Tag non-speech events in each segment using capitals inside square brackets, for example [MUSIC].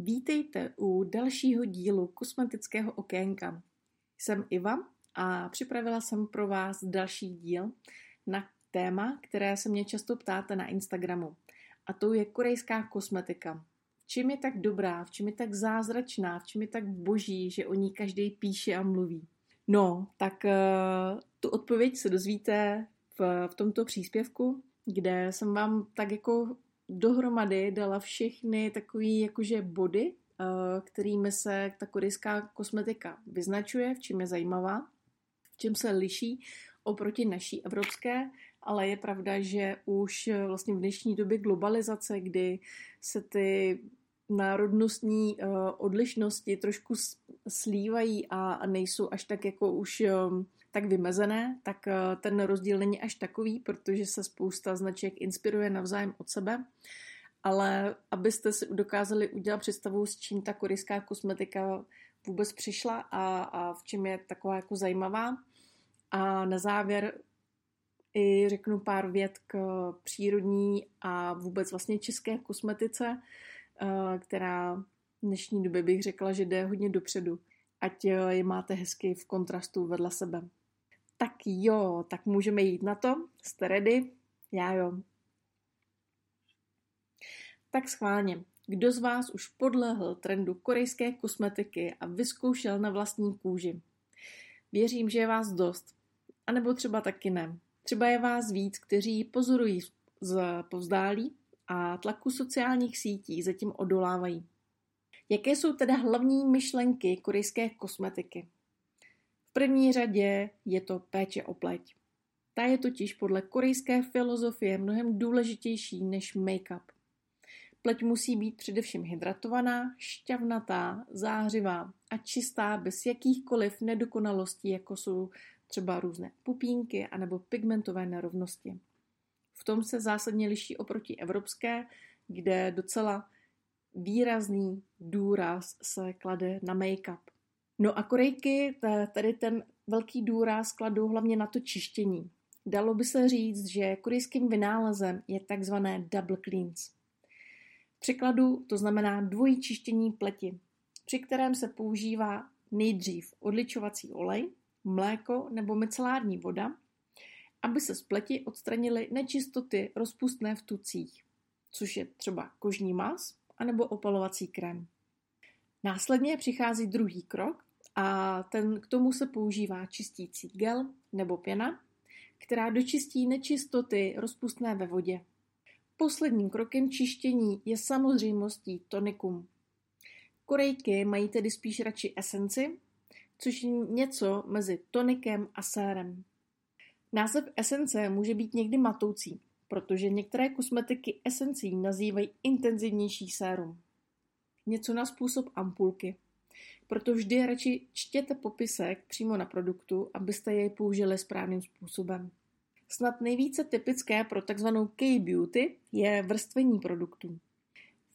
Vítejte u dalšího dílu kosmetického okénka. Jsem Iva a připravila jsem pro vás další díl na téma, které se mě často ptáte na Instagramu. A to je korejská kosmetika. V čem je tak dobrá, v čem je tak zázračná, v čem je tak boží, že o ní každý píše a mluví. No, tak uh, tu odpověď se dozvíte v, v tomto příspěvku, kde jsem vám tak jako dohromady dala všechny takové jakože body, eh, kterými se ta korejská kosmetika vyznačuje, v čem je zajímavá, v čem se liší oproti naší evropské, ale je pravda, že už vlastně v dnešní době globalizace, kdy se ty národnostní uh, odlišnosti trošku slívají a nejsou až tak jako už tak vymezené, tak uh, ten rozdíl není až takový, protože se spousta značek inspiruje navzájem od sebe. Ale abyste si dokázali udělat představu, s čím ta korejská kosmetika vůbec přišla a, a v čem je taková jako zajímavá. A na závěr i řeknu pár vět k přírodní a vůbec vlastně české kosmetice, Eh, která v dnešní době bych řekla, že jde hodně dopředu. Ať eh, je máte hezky v kontrastu vedle sebe. Tak jo, tak můžeme jít na to. Jste ready? Já jo. Tak schválně. Kdo z vás už podlehl trendu korejské kosmetiky a vyzkoušel na vlastní kůži? Věřím, že je vás dost. A nebo třeba taky ne. Třeba je vás víc, kteří pozorují z povzdálí a tlaku sociálních sítí zatím odolávají. Jaké jsou teda hlavní myšlenky korejské kosmetiky? V první řadě je to péče o pleť. Ta je totiž podle korejské filozofie mnohem důležitější než make-up. Pleť musí být především hydratovaná, šťavnatá, zářivá a čistá bez jakýchkoliv nedokonalostí, jako jsou třeba různé pupínky anebo pigmentové nerovnosti. V tom se zásadně liší oproti evropské, kde docela výrazný důraz se klade na make-up. No a Korejky tady ten velký důraz kladou hlavně na to čištění. Dalo by se říct, že korejským vynálezem je takzvané double cleans. V překladu to znamená dvojí čištění pleti, při kterém se používá nejdřív odličovací olej, mléko nebo micelární voda aby se z pleti odstranily nečistoty rozpustné v tucích, což je třeba kožní mas anebo opalovací krém. Následně přichází druhý krok a ten k tomu se používá čistící gel nebo pěna, která dočistí nečistoty rozpustné ve vodě. Posledním krokem čištění je samozřejmostí tonikum. Korejky mají tedy spíš radši esenci, což je něco mezi tonikem a sérem. Název esence může být někdy matoucí, protože některé kosmetiky esencí nazývají intenzivnější sérum. Něco na způsob ampulky. Proto vždy radši čtěte popisek přímo na produktu, abyste jej použili správným způsobem. Snad nejvíce typické pro tzv. K-beauty je vrstvení produktů.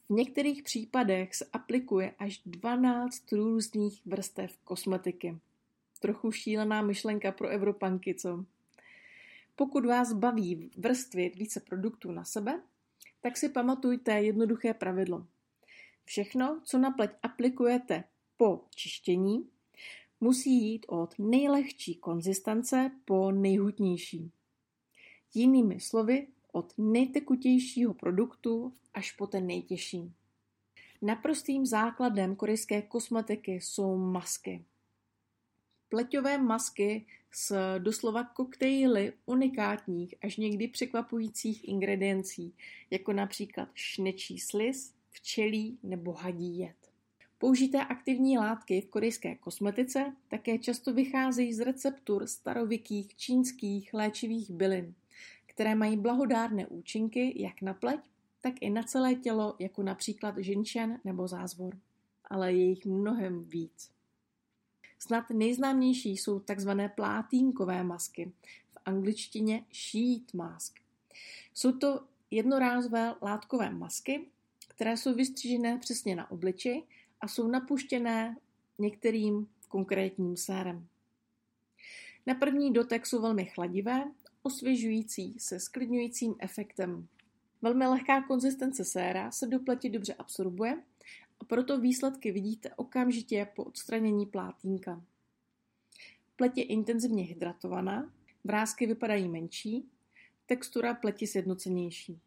V některých případech se aplikuje až 12 různých vrstev kosmetiky. Trochu šílená myšlenka pro Evropanky, co? Pokud vás baví vrstvit více produktů na sebe, tak si pamatujte jednoduché pravidlo. Všechno, co na pleť aplikujete po čištění, musí jít od nejlehčí konzistence po nejhutnější. Jinými slovy, od nejtekutějšího produktu až po ten nejtěžší. Naprostým základem korejské kosmetiky jsou masky pleťové masky s doslova koktejly unikátních až někdy překvapujících ingrediencí, jako například šnečí sliz, včelí nebo hadí jed. Použité aktivní látky v korejské kosmetice také často vycházejí z receptur starověkých čínských léčivých bylin, které mají blahodárné účinky jak na pleť, tak i na celé tělo, jako například žinčen nebo zázvor. Ale je jich mnohem víc. Snad nejznámější jsou tzv. plátínkové masky, v angličtině sheet mask. Jsou to jednorázové látkové masky, které jsou vystřížené přesně na obliči a jsou napuštěné některým konkrétním sérem. Na první dotek jsou velmi chladivé, osvěžující se sklidňujícím efektem. Velmi lehká konzistence séra se do pleti dobře absorbuje a proto výsledky vidíte okamžitě po odstranění plátínka. Pleť je intenzivně hydratovaná, vrázky vypadají menší, textura pleti sjednocenější.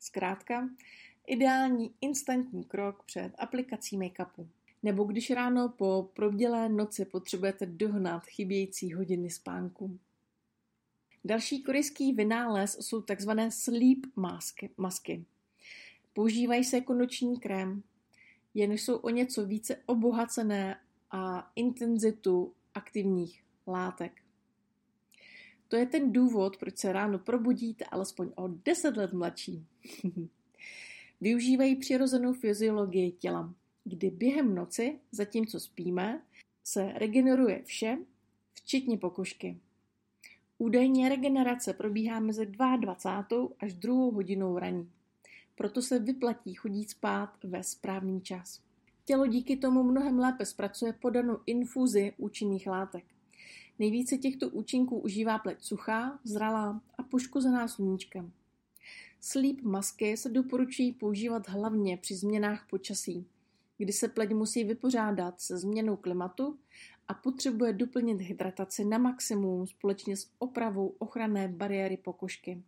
Zkrátka, ideální instantní krok před aplikací make-upu. Nebo když ráno po probdělé noci potřebujete dohnat chybějící hodiny spánku. Další korejský vynález jsou tzv. sleep masky. masky. Používají se jako noční krém, jen jsou o něco více obohacené a intenzitu aktivních látek. To je ten důvod, proč se ráno probudíte alespoň o 10 let mladší. [LAUGHS] Využívají přirozenou fyziologii těla, kdy během noci, zatímco spíme, se regeneruje vše, včetně pokožky. Údajně regenerace probíhá mezi 22. až 2. hodinou raní. Proto se vyplatí chodit spát ve správný čas. Tělo díky tomu mnohem lépe zpracuje podanou infuzi účinných látek. Nejvíce těchto účinků užívá pleť suchá, zralá a poškozená sluníčkem. Sleep masky se doporučují používat hlavně při změnách počasí, kdy se pleť musí vypořádat se změnou klimatu a potřebuje doplnit hydrataci na maximum společně s opravou ochranné bariéry pokožky.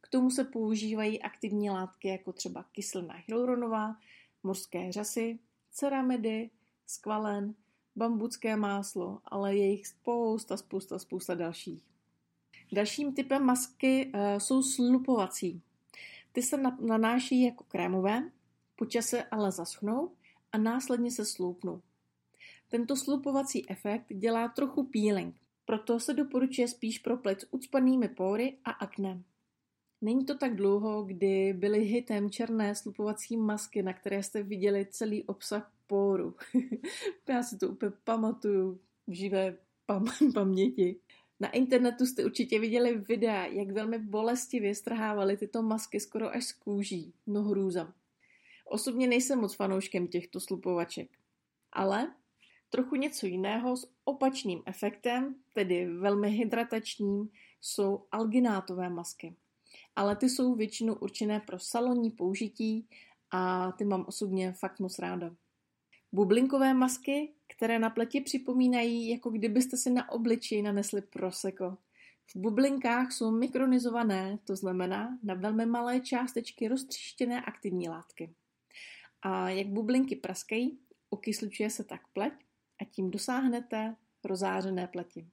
K tomu se používají aktivní látky jako třeba kyselina hyaluronová, mořské řasy, ceramidy, skvalen, bambucké máslo, ale je jich spousta, spousta, spousta dalších. Dalším typem masky uh, jsou slupovací. Ty se nanáší jako krémové, po čase ale zaschnou a následně se sloupnou. Tento slupovací efekt dělá trochu peeling, proto se doporučuje spíš pro pleť s ucpanými pory a akné. Není to tak dlouho, kdy byly hitem černé slupovací masky, na které jste viděli celý obsah póru. [LAUGHS] Já si to úplně pamatuju v živé pam- [LAUGHS] paměti. Na internetu jste určitě viděli videa, jak velmi bolestivě strhávaly tyto masky skoro až z kůží. No hrůza. Osobně nejsem moc fanouškem těchto slupovaček. Ale trochu něco jiného s opačným efektem, tedy velmi hydratačním, jsou alginátové masky. Ale ty jsou většinou určené pro salonní použití a ty mám osobně fakt moc ráda. Bublinkové masky, které na pleti připomínají, jako kdybyste si na obličeji nanesli proseko. V bublinkách jsou mikronizované, to znamená na velmi malé částečky roztříštěné aktivní látky. A jak bublinky praskají, okysličuje se tak pleť a tím dosáhnete rozářené pleti.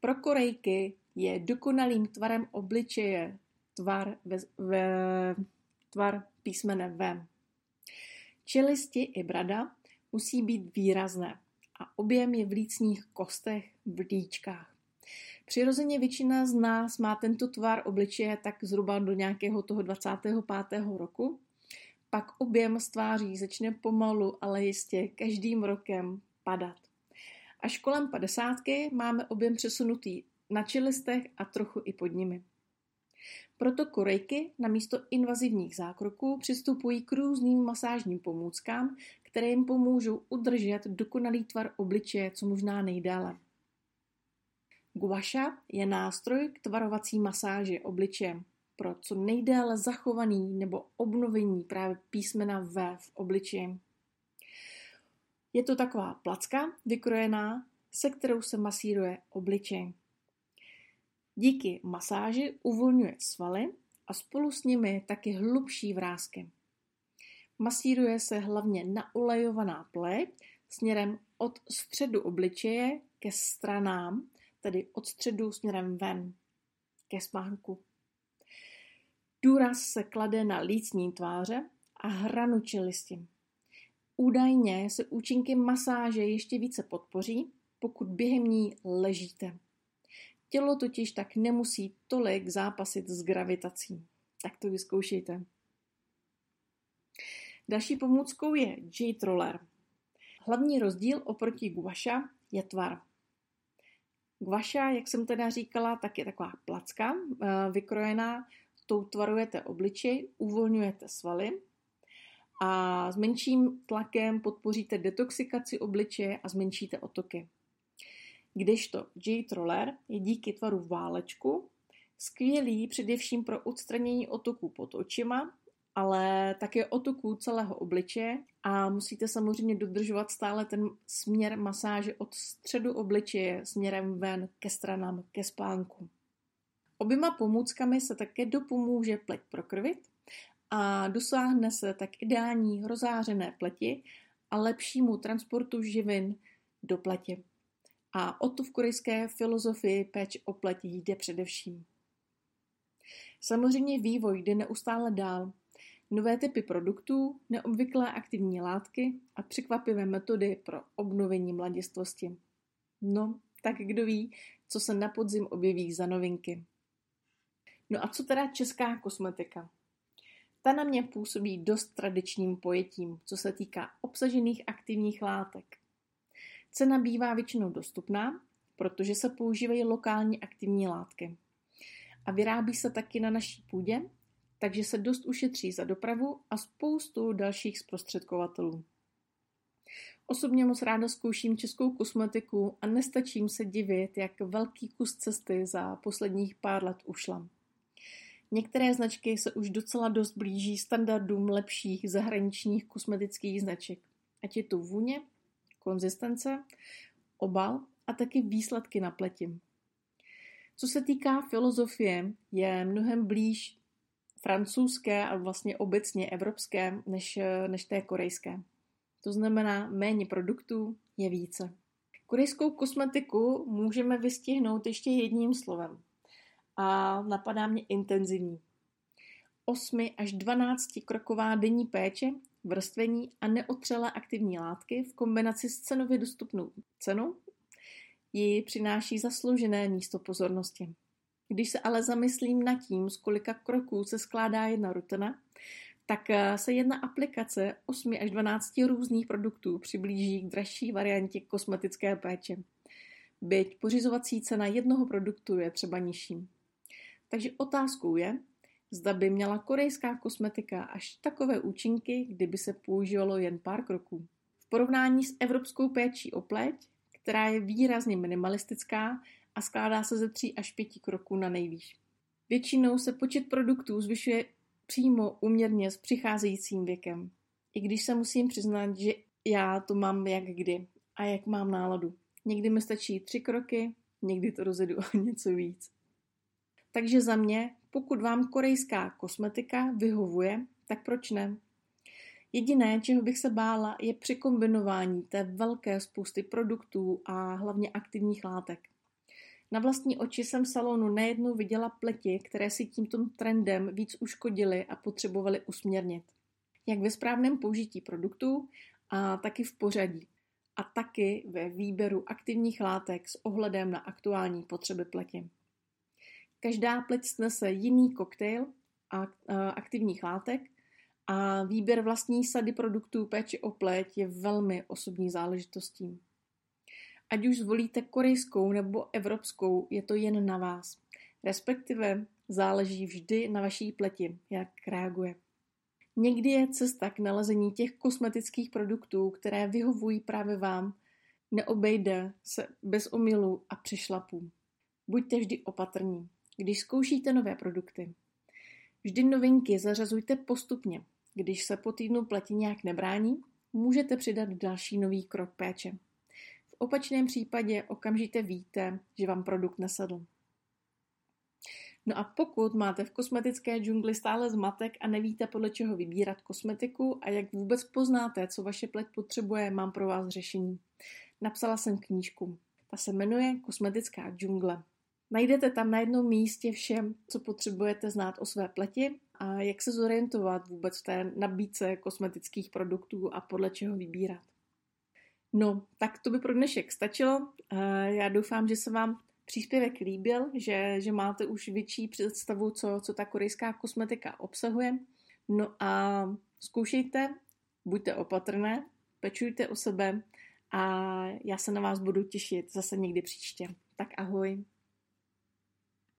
Pro Korejky je dokonalým tvarem obličeje tvar, ve, ve, tvar písmene V. Čelisti i brada musí být výrazné a objem je v lícních kostech v dýčkách. Přirozeně většina z nás má tento tvar obličeje tak zhruba do nějakého toho 25. roku, pak objem z tváří začne pomalu, ale jistě každým rokem padat. Až kolem padesátky máme objem přesunutý na čelistech a trochu i pod nimi. Proto Korejky na místo invazivních zákroků přistupují k různým masážním pomůckám, které jim pomůžou udržet dokonalý tvar obličeje co možná nejdále. Guasha je nástroj k tvarovací masáži obličeje pro co nejdéle zachovaný nebo obnovení právě písmena V v obličeji. Je to taková placka vykrojená, se kterou se masíruje obličej. Díky masáži uvolňuje svaly a spolu s nimi taky hlubší vrázky. Masíruje se hlavně naolejovaná pleť směrem od středu obličeje ke stranám, tedy od středu směrem ven, ke spánku. Důraz se klade na lícní tváře a hranu čelisti. Údajně se účinky masáže ještě více podpoří, pokud během ní ležíte. Tělo totiž tak nemusí tolik zápasit s gravitací. Tak to vyzkoušejte. Další pomůckou je Jade Roller. Hlavní rozdíl oproti guaša je tvar. Guaša, jak jsem teda říkala, tak je taková placka, eh, vykrojená, tou tvarujete obličej, uvolňujete svaly a s menším tlakem podpoříte detoxikaci obličeje a zmenšíte otoky. Kdežto Jade Roller je díky tvaru válečku skvělý především pro odstranění otoků pod očima ale také otoku celého obličeje a musíte samozřejmě dodržovat stále ten směr masáže od středu obličeje směrem ven ke stranám, ke spánku. Oběma pomůckami se také dopomůže pleť prokrvit a dosáhne se tak ideální rozářené pleti a lepšímu transportu živin do pleti. A o to v korejské filozofii péč o pleť jde především. Samozřejmě vývoj jde neustále dál. Nové typy produktů, neobvyklé aktivní látky a překvapivé metody pro obnovení mladistvosti. No, tak kdo ví, co se na podzim objeví za novinky. No a co teda česká kosmetika? Ta na mě působí dost tradičním pojetím, co se týká obsažených aktivních látek. Cena bývá většinou dostupná, protože se používají lokální aktivní látky. A vyrábí se taky na naší půdě, takže se dost ušetří za dopravu a spoustu dalších zprostředkovatelů. Osobně moc ráda zkouším českou kosmetiku a nestačím se divit, jak velký kus cesty za posledních pár let ušla. Některé značky se už docela dost blíží standardům lepších zahraničních kosmetických značek, ať je to vůně, konzistence, obal a taky výsledky na pleti. Co se týká filozofie, je mnohem blíž francouzské a vlastně obecně evropské než, než té korejské. To znamená, méně produktů je více. Korejskou kosmetiku můžeme vystihnout ještě jedním slovem a napadá mě intenzivní. 8 až 12 kroková denní péče, vrstvení a neotřelé aktivní látky v kombinaci s cenově dostupnou cenou ji přináší zasloužené místo pozornosti. Když se ale zamyslím nad tím, z kolika kroků se skládá jedna rutina, tak eh, se jedna aplikace 8 až 12 různých produktů přiblíží k dražší variantě kosmetické péče. Byť pořizovací cena jednoho produktu je třeba nižší. Takže otázkou je, zda by měla korejská kosmetika až takové účinky, kdyby se používalo jen pár kroků. V porovnání s evropskou péčí o pleť, která je výrazně minimalistická a skládá se ze 3 až 5 kroků na nejvýš. Většinou se počet produktů zvyšuje přímo uměrně s přicházejícím věkem. I když se musím přiznat, že já to mám jak kdy a jak mám náladu. Někdy mi stačí tři kroky, někdy to rozjedu [LAUGHS] o něco víc. Takže za mě, pokud vám korejská kosmetika vyhovuje, tak proč ne? Jediné, čeho bych se bála, je překombinování té velké spousty produktů a hlavně aktivních látek. Na vlastní oči jsem v salonu nejednou viděla pleti, které si tímto trendem víc uškodily a potřebovaly usměrnit. Jak ve správném použití produktů a taky v pořadí. A taky ve výběru aktivních látek s ohledem na aktuální potřeby pleti. Každá pleť snese jiný koktejl a, aktivních látek a výběr vlastní sady produktů péči o pleť je velmi osobní záležitostí. Ať už zvolíte korejskou nebo evropskou, je to jen na vás. Respektive záleží vždy na vaší pleti, jak reaguje. Někdy je cesta k nalezení těch kosmetických produktů, které vyhovují právě vám, neobejde se bez omylů a přešlapů. Buďte vždy opatrní když zkoušíte nové produkty. Vždy novinky zařazujte postupně. Když se po týdnu platí nějak nebrání, můžete přidat další nový krok péče. Opačném případě okamžitě víte, že vám produkt nesedl. No a pokud máte v kosmetické džungli stále zmatek a nevíte podle čeho vybírat kosmetiku a jak vůbec poznáte, co vaše pleť potřebuje, mám pro vás řešení. Napsala jsem knížku. Ta se jmenuje Kosmetická džungle. Najdete tam na jednom místě všem, co potřebujete znát o své pleti a jak se zorientovat vůbec v té nabídce kosmetických produktů a podle čeho vybírat. No, tak to by pro dnešek stačilo. Já doufám, že se vám příspěvek líbil, že, že máte už větší představu, co, co ta korejská kosmetika obsahuje. No a zkoušejte, buďte opatrné, pečujte o sebe a já se na vás budu těšit zase někdy příště. Tak ahoj.